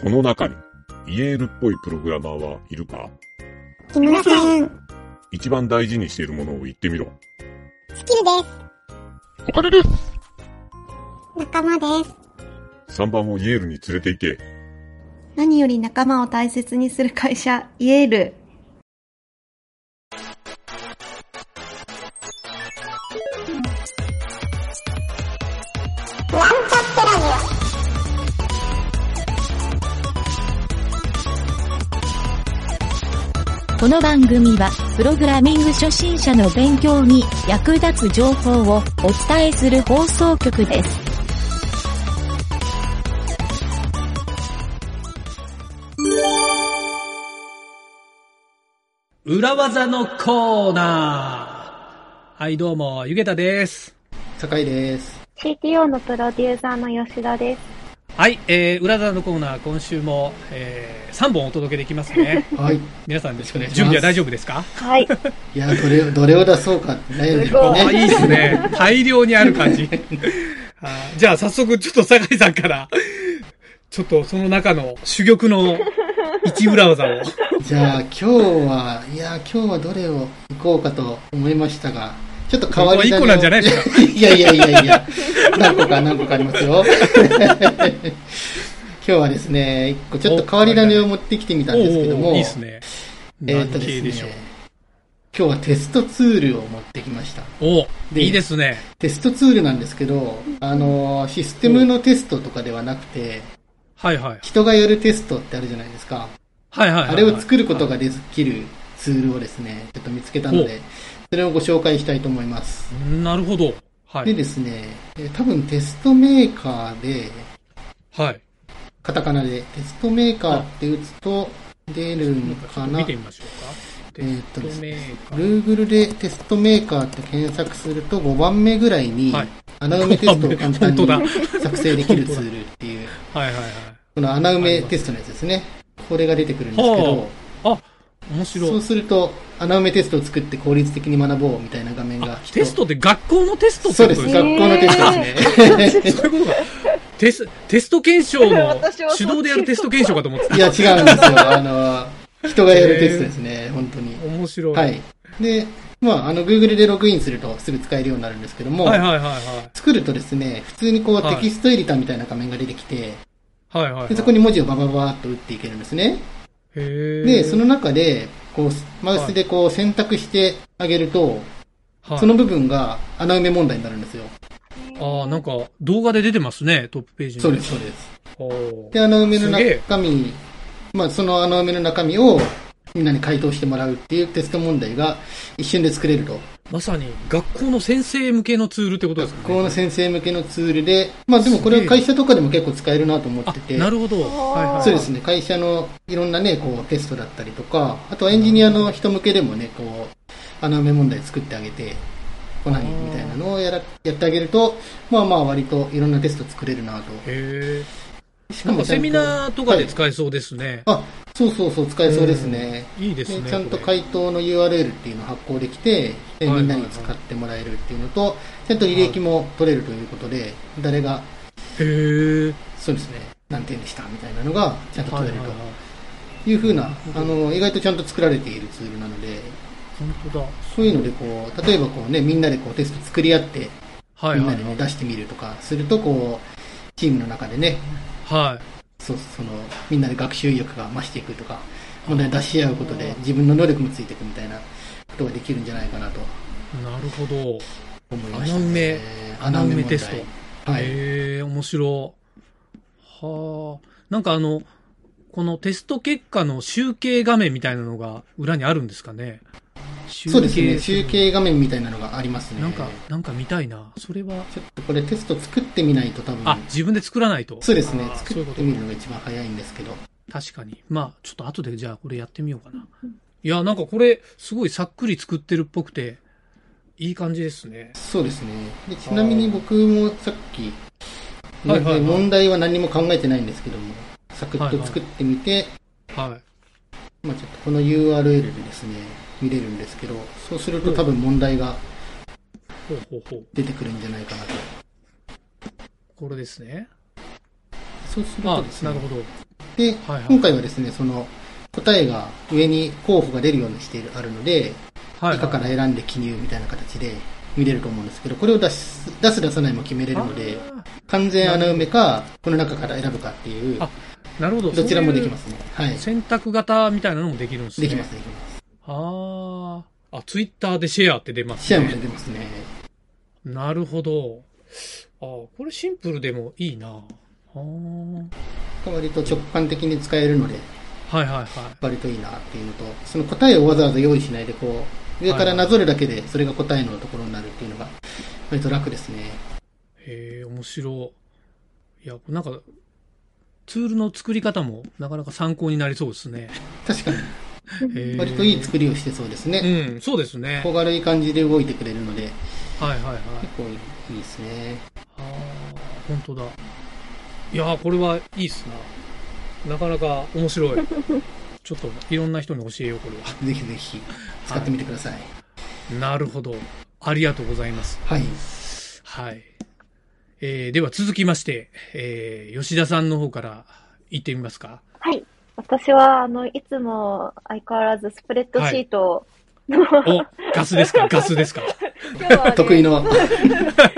この中に、イエールっぽいプログラマーはいるか？木村さん、一番大事にしているものを言ってみろ。スキルでお金ですす。仲間です。!3 番をイエールに連れて行け。何より仲間を大切にする会社、イエール。この番組は、プログラミング初心者の勉強に役立つ情報をお伝えする放送局です。裏技のコーナー。はい、どうも、ゆげたです。酒井です。CTO のプロデューサーの吉田です。はい、えー、裏技のコーナー、今週も、えー、3本お届けできますね。はい。皆さん、ろしくお願いします準備は大丈夫ですか？はい。いや、どれ、どれを出そうか悩んでるすごいあ、いいね。ですね。大量にある感じ。あーじゃあ、早速、ちょっと酒井さんから、ちょっとその中の珠玉の一裏技を。じゃあ、今日は、いや、今日はどれを行こうかと思いましたが、ちょっと変わり種なんじゃないですか？いやいやいやいや、何個か何個かありますよ。今日はですね、一個ちょっと変わり種を持ってきてみたんですけども、いいですね。えーっとですね。、今日はテストツールを持ってきました。おでいいですね。テストツールなんですけど、あの、システムのテストとかではなくて、はいはい。人がやるテストってあるじゃないですか。はいはいはいはい。あれを作ることができるツールをですね、ちょっと見つけたので、それをご紹介したいと思います。なるほど。はい。でですね、えー多分テストメーカーで、はい。カタカナでテストメーカーって打つと出るのかな見てみましょうか。えーっとですメーカー Google でテストメーカーって検索すると5番目ぐらいにはい、穴埋めテストを簡単に作成できるツールっていう、はいはいはい。この穴埋めテストのやつですね。これが出てくるんですけど、あ、面白そうい。すると、穴埋めテストを作って効率的に学ぼうみたいな画面があ。テストって学校のテストってそうです。ことですか学校のテストですね。そういうことか。テス、テスト検証 の手動でやるテスト検証かと思ってた。いや、違うんですよ。あの、人がやるテストですね。本当に。面白い。はい。で、まあ、あの、Google でログインするとすぐ使えるようになるんですけども、はいはいはいはい。作るとですね、普通にこうはいテキストエディターみたいな画面が出てきて、はいはいはい。でそこに文字をバババーっと打っていけるんですね。で、その中で、こう、マウスでこう選択してあげると、はいその部分が穴埋め問題になるんですよ。ああ、なんか動画で出てますね、トップページに。そうです、そうです。で、穴埋めの中身、まあ、その穴埋めの中身をみんなに回答してもらうっていうテスト問題が一瞬で作れると。まさに学校の先生向けのツールってことですかね。学校の先生向けのツールで、まあでもこれは会社とかでも結構使えるなと思ってて。あ、なるほど。はいはい。そうですね。会社のいろんなね、こうテストだったりとか、あとはエンジニアの人向けでもね、こう、穴埋め問題作ってあげて、こないみたいなのをやらやってあげると、まあまあ割といろんなテスト作れるなと。へえ。しかセミナーとかではい使えそうですね。あ、そうそうそう、使えそうですね。いいですね。ちゃんと回答の URL っていうのを発行できて、ではいみんなに使ってもらえるっていうのと、ちゃんと履歴も取れるということで、誰が、へえ。そうですね、何点でしたみたいなのがちゃんと取れるはいはいはいというふうな、あの、意外とちゃんと作られているツールなので、本当だ。そういうのでこう、例えばこうね、みんなでこうテスト作り合って、はいはいは。みんないでね、出してみるとかすると、こう、チームの中でね、はい。そうそのみんなで学習意欲が増していくとか、問題出し合うことで自分の能力もついていくみたいなことができるんじゃないかなとなるほど。思いました、穴埋め穴埋めテスト。はい。へえ、面白い。はあ。なんかあの、このテスト結果の集計画面みたいなのが裏にあるんですかね？集そうですね、計集計画面みたいなのがありますね。なんか、なんか見たいな。それは、ちょっとこれテスト作ってみないと多分、あ、自分で作らないと。そうですね作ってみるのが一番早いんですけど。確かに。まあ、ちょっと後でじゃあこれやってみようかな。いや、なんかこれ、すごいさっくり作ってるっぽくて、いい感じですね。そうですね。でちなみに僕もさっき、はいはいはい問題は何も考えてないんですけども、サクッと作ってみて、はい。まあちょっとこの URL でですね、見れるんですけど、そうすると多分問題が。出てくるんじゃないかなと。これですね。そうするあとです、ねなる、ほど。で、はいはい今回はですね、その答えが上に候補が出るようにしてあるので、はい、以下から選んで記入みたいな形で見れると思うんですけど、これを出す、出す出さないも決めれるので、完全穴埋めか、この中から選ぶかっていう、あなるほど。どちらもできす。ますね。はい。選択型みたいなのもできるんですね。できます、できます。ああ。あ、ツイッターでシェアって出ます視野もね。出てますね。なるほど。あこれシンプルでもいいな。ああ。割と直感的に使えるので、はいはいはい。割といいなっていうのと、その答えをわざわざ用意しないで、こう、上からなぞるだけで、それが答えのところになるっていうのが、割と楽ですね。へえ、面白い。いや、なんか、ツールの作り方もなかなか参考になりそうですね。確かに、割といい作りをしてそうですね。うん、そうですね。小軽い感じで動いてくれるので、はいはいはい。結構いいいいですね。ああ、本当だ。いやー、これはいいっすな。なかなか面白い。ちょっといろんな人に教えよう、これは。ぜひぜひ、使ってみてください。なるほど。ありがとうございます。はい。はい。えー、では続きまして、えー、吉田さんの方から言ってみますか。はい。私は、あの、いつも相変わらずスプレッドシートの、お、ガスですか？ガスですか？今日は、ね、得意の。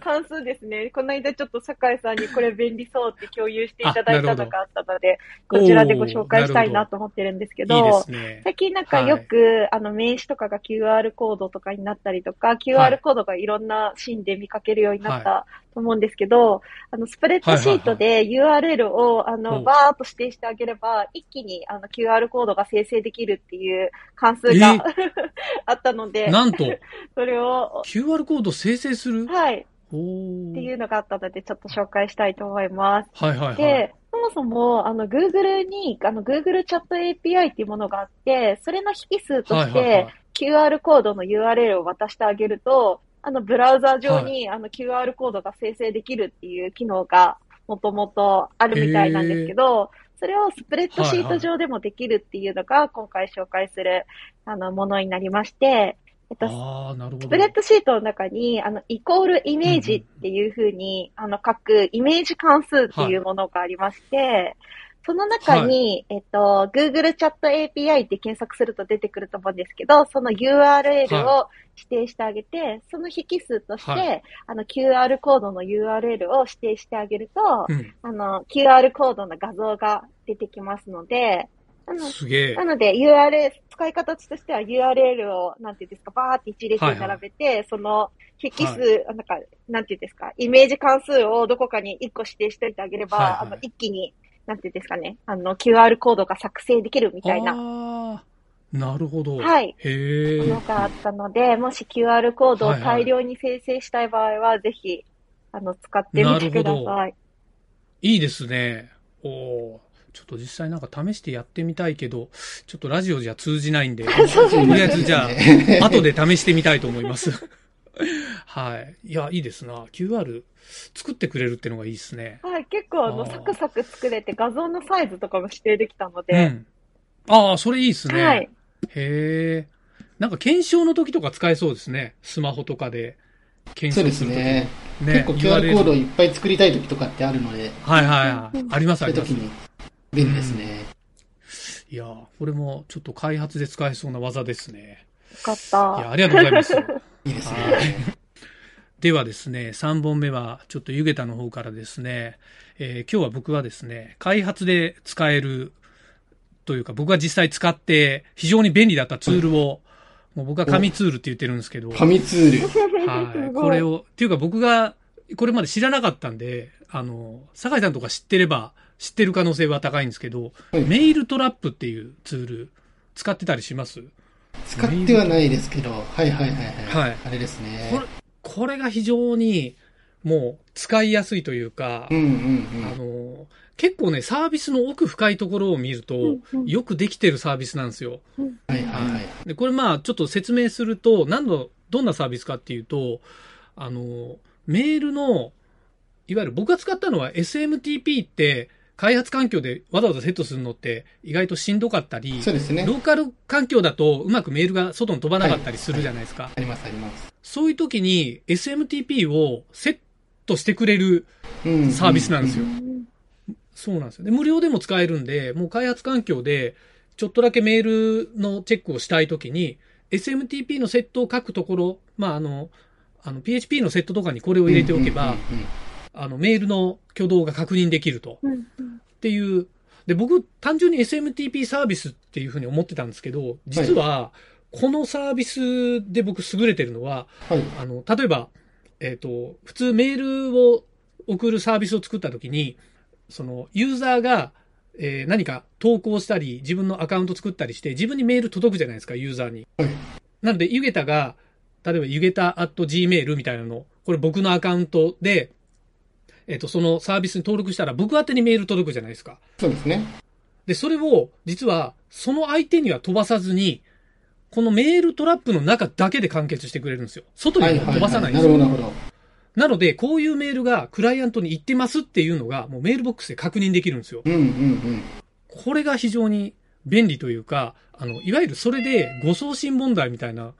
関数ですね。この間ちょっと酒井さんにこれ便利そうって共有していただいたのがあったので、こちらでご紹介したいなと思ってるんですけど、いいですね。最近なんかよく、あの名刺とかが QR コードとかになったりとか、QR コードがいろんなシーンで見かけるようになったと思うんですけど、あのスプレッドシートで URL をあのバーっと指定してあげれば、一気にあの QR コードが生成できるっていう関数が あったので、なんと、それを、QR コード生成する？はい、っていうのがあったので、ちょっと紹介したいと思います。はいはいはい。で、そもそも、あの、Google に、あの、Google チャット API っていうものがあって、それの引数として、はいはいはい。QR コードの URL を渡してあげると、あの、ブラウザ上に、あの、QR コードが生成できるっていう機能が、もともとあるみたいなんですけど、それをスプレッドシート上でもできるっていうのが、今回紹介する、あの、ものになりまして、えっと。スプレッドシートの中に、あの、イコールイメージっていうふうに、あの、書くイメージ関数っていうものがありまして、その中に、えっと、Google チャット API って検索すると出てくると思うんですけど、その URL を指定してあげて、その引数として、はい。あの、QR コードの URL を指定してあげると、うん。あの、QR コードの画像が出てきますので、あの、すげえ。な。ので URL、使い方としては URL を、なんていうんですか、バーって一列に並べて、その引数、はなんか、なんていうんですか、イメージ関数をどこかに一個指定しておいてあげれば、はいはい。あの、一気に、なんていうんですかね、あの、QR コードが作成できるみたいななるほど。はいへえ。ものがあったので、もし QR コードを大量に生成したい場合は、ぜひ、あの、使ってみてください。いいですね。おおーちょっと実際なんか試してやってみたいけど、ちょっとラジオじゃ通じないんで、とりあえずじゃあ、後で試してみたいと思います。はい。いや、いいですな。QR 作ってくれるってのがいいですね。はい、結構あの、サクサク作れて画像のサイズとかも指定できたのうで、ん。ああ、それいいですね。はい。へえ。なんか検証の時とか使えそうですね。スマホとかで検そうで証する時すね。ね結構 QR コードをいっぱい作りたい時とかってあるので、はいはいはい。ありますあります。そういう時に便利ですね。いやー、これもちょっと開発で使えそうな技ですね。よかっいや、た。ありがとうございます。いいですね。ではですね、3本目は、ちょっとゆげたの方からですね、えー今日は僕はですね、開発で使えるというか、僕が実際使って非常に便利だったツールを、もう僕は紙ツールって言ってるんですけど、紙ツール。はい。これを、っていうか僕が、これまで知らなかったんで、あの、酒井さんとか知ってれば、知ってる可能性は高いんですけど、はいメールトラップっていうツール、使ってたりします？使ってはないですけど、はいはいはいはい。はいあれですね。これ、これが非常に、もう、使いやすいというか、うんうんあの、結構ね、サービスの奥深いところを見ると、うんうんよくできてるサービスなんですよ。うん。はいはいはい。で、これまあ、ちょっと説明すると、何の、どんなサービスかっていうと、あの、メールの、いわゆる僕が使ったのは SMTP って、開発環境でわざわざセットするのって意外としんどかったり、そうですねロ。ーカル環境だとうまくメールが外に飛ばなかったりするじゃないですか。ありますあります。そういう時に SMTP をセットしてくれるうん。サービスなんですよ。そうなんですよ。で、無料でも使えるんで、もう開発環境で、ちょっとだけメールのチェックをしたいときに、SMTP のセットを書くところ、まあ、あの、あの、PHP のセットとかにこれを入れておけば、うんうんうんあの、メールの挙動が確認できると。うんうんっていう。で、僕、単純に SMTP サービスっていうふうに思ってたんですけど、実は、このサービスで僕優れてるのは、はい。あの、例えば、えっ、と、普通メールを送るサービスを作ったときに、その、ユーザーが、えー何か投稿したり、自分のアカウント作ったりして、自分にメール届くじゃないですか、ユーザーに。はいなので、ゆげたが、例えば、ゆげた at gmail みたいなの、これ僕のアカウントで、えっ、と、そのサービスに登録したら、僕宛てにメール届くじゃないですか。そうですね。で、それを、実は、その相手には飛ばさずに、このメールトラップの中だけで完結してくれるんですよ。外には飛ばさないんですよ。なるほど、なるほど。なので、こういうメールがクライアントに行ってますっていうのが、もうメールボックスで確認できるんですよ。うんうんうん。これが非常に便利というか、あの、いわゆるそれで誤送信問題みたいな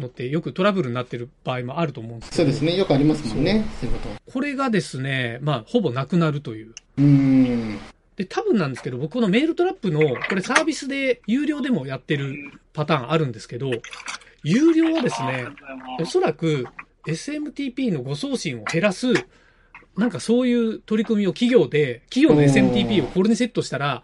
のってよくトラブルになってる場合もあると思うんですけど、そうですね。よくありますもんね。そういうこと。これがですね、まあ、ほぼなくなるという。うーん。で、多分なんですけど、僕このメールトラップの、これサービスで有料でもやってるパターンあるんですけど、有料はですね、おそらく SMTP の誤送信を減らす、なんかそういう取り組みを企業で、企業の SMTP をこれにセットしたら、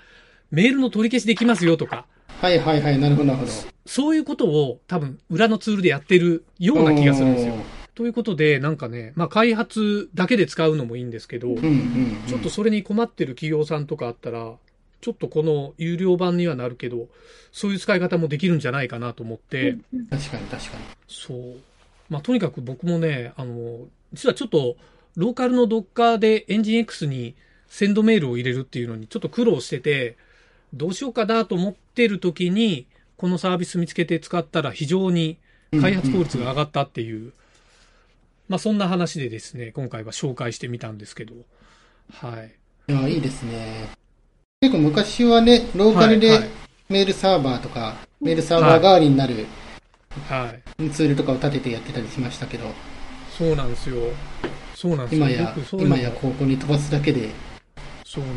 メールの取り消しできますよとか、はいはいはい。なるほど、なるほど。そういうことを多分裏のツールでやってるような気がするんですよ。ということで、なんかね、まあ開発だけで使うのもいいんですけど、うんうんうん。ちょっとそれに困ってる企業さんとかあったら、ちょっとこの有料版にはなるけど、そういう使い方もできるんじゃないかなと思って、確かに確かに。そう。まあとにかく僕もね、あの、実はちょっと、ローカルの Docker でエンジン X にセンドメールを入れるっていうのにちょっと苦労してて、どうしようかなと思ってる時に、このサービス見つけて使ったら非常に開発効率が上がったっていう、まあそんな話でですね、今回は紹介してみたんですけど、はい。いや、いいですね。結構昔はね、ローカルではいはいメールサーバーとか、メールサーバー代わりになるはい。ツールとかを立ててやってたりしましたけど、そうなんですよ。そうなんですよ。今や今やここに飛ばすだけで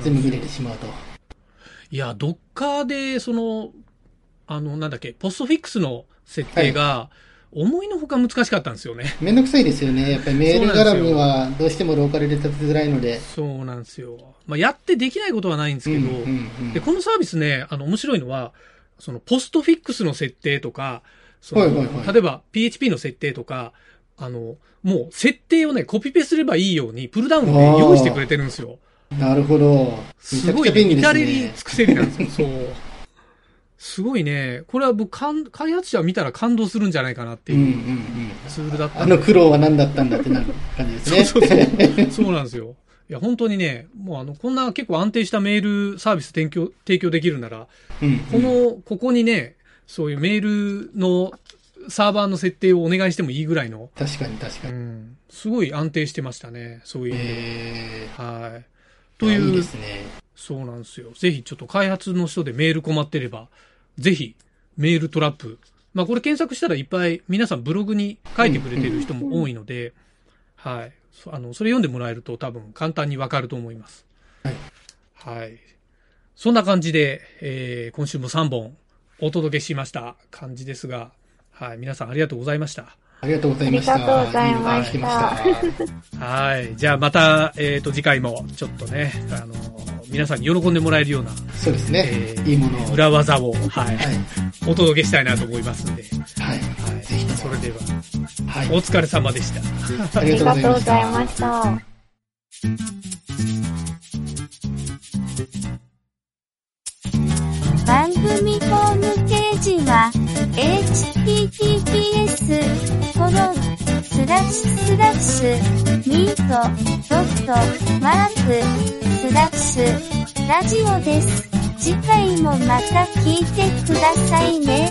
全部見れよ。てしまうと。いや、ドッカーで、その、あの、なんだっけ、ポストフィックスの設定が、思いのほか難しかったんですよね。めんどくさいですよね。やっぱりメール絡みはどうしてもローカルで立てづらいので。そうなんですよ。まあ、やってできないことはないんですけど、うんうんうんで、このサービスね、あの、面白いのは、その、ポストフィックスの設定とか、そのはいはいはい例えば、PHP の設定とか、あの、もう、設定をね、コピペすればいいように、プルダウンで用意してくれてるんですよ。なるほど。すごい、ちゃ便利です至れりね。尽くせりなんですよ。そう。すごいね。これは僕、開発者見たら感動するんじゃないかなっていううんうんうん。ツールだったあんでの苦労は何だったんだってなる感じですね。そうそうそう。そうなんですよ。いや、本当にね、もうあの、こんな結構安定したメールサービス提供、提供できるなら、うんこの、ここにね、そういうメールのサーバーの設定をお願いしてもいいぐらいの、確かに確かうに。ん、すごい安定してましたね。そういう意味はい。ー、という、いいですね。そうなんですよ。ぜひちょっと開発の人でメール困ってれば、ぜひメールトラップ。まあこれ検索したらいっぱい皆さんブログに書いてくれてる人も多いので、はい。そあの、それ読んでもらえると多分簡単にわかると思います。はい。はい。そんな感じで、えー今週も3本お届けしました感じですが、はい。皆さんありがとうございました。ありがとうございました。ありがとうございました聞きまはい。じゃあまた、えっ、と、次回もちょっとね、あの、皆さんに喜んでもらえるような、そうですね。えーいいものを。裏技を、はい、はい。お届けしたいなと思いますんで、はい。はい、ぜひとも。それでは、はい。お疲れ様でした。ありがとうございましたござい。ました。番組ホームページは https コロンスラッシュスラッシュミートドットマークスラッシュラジオです。次回もまた聞いてくださいね。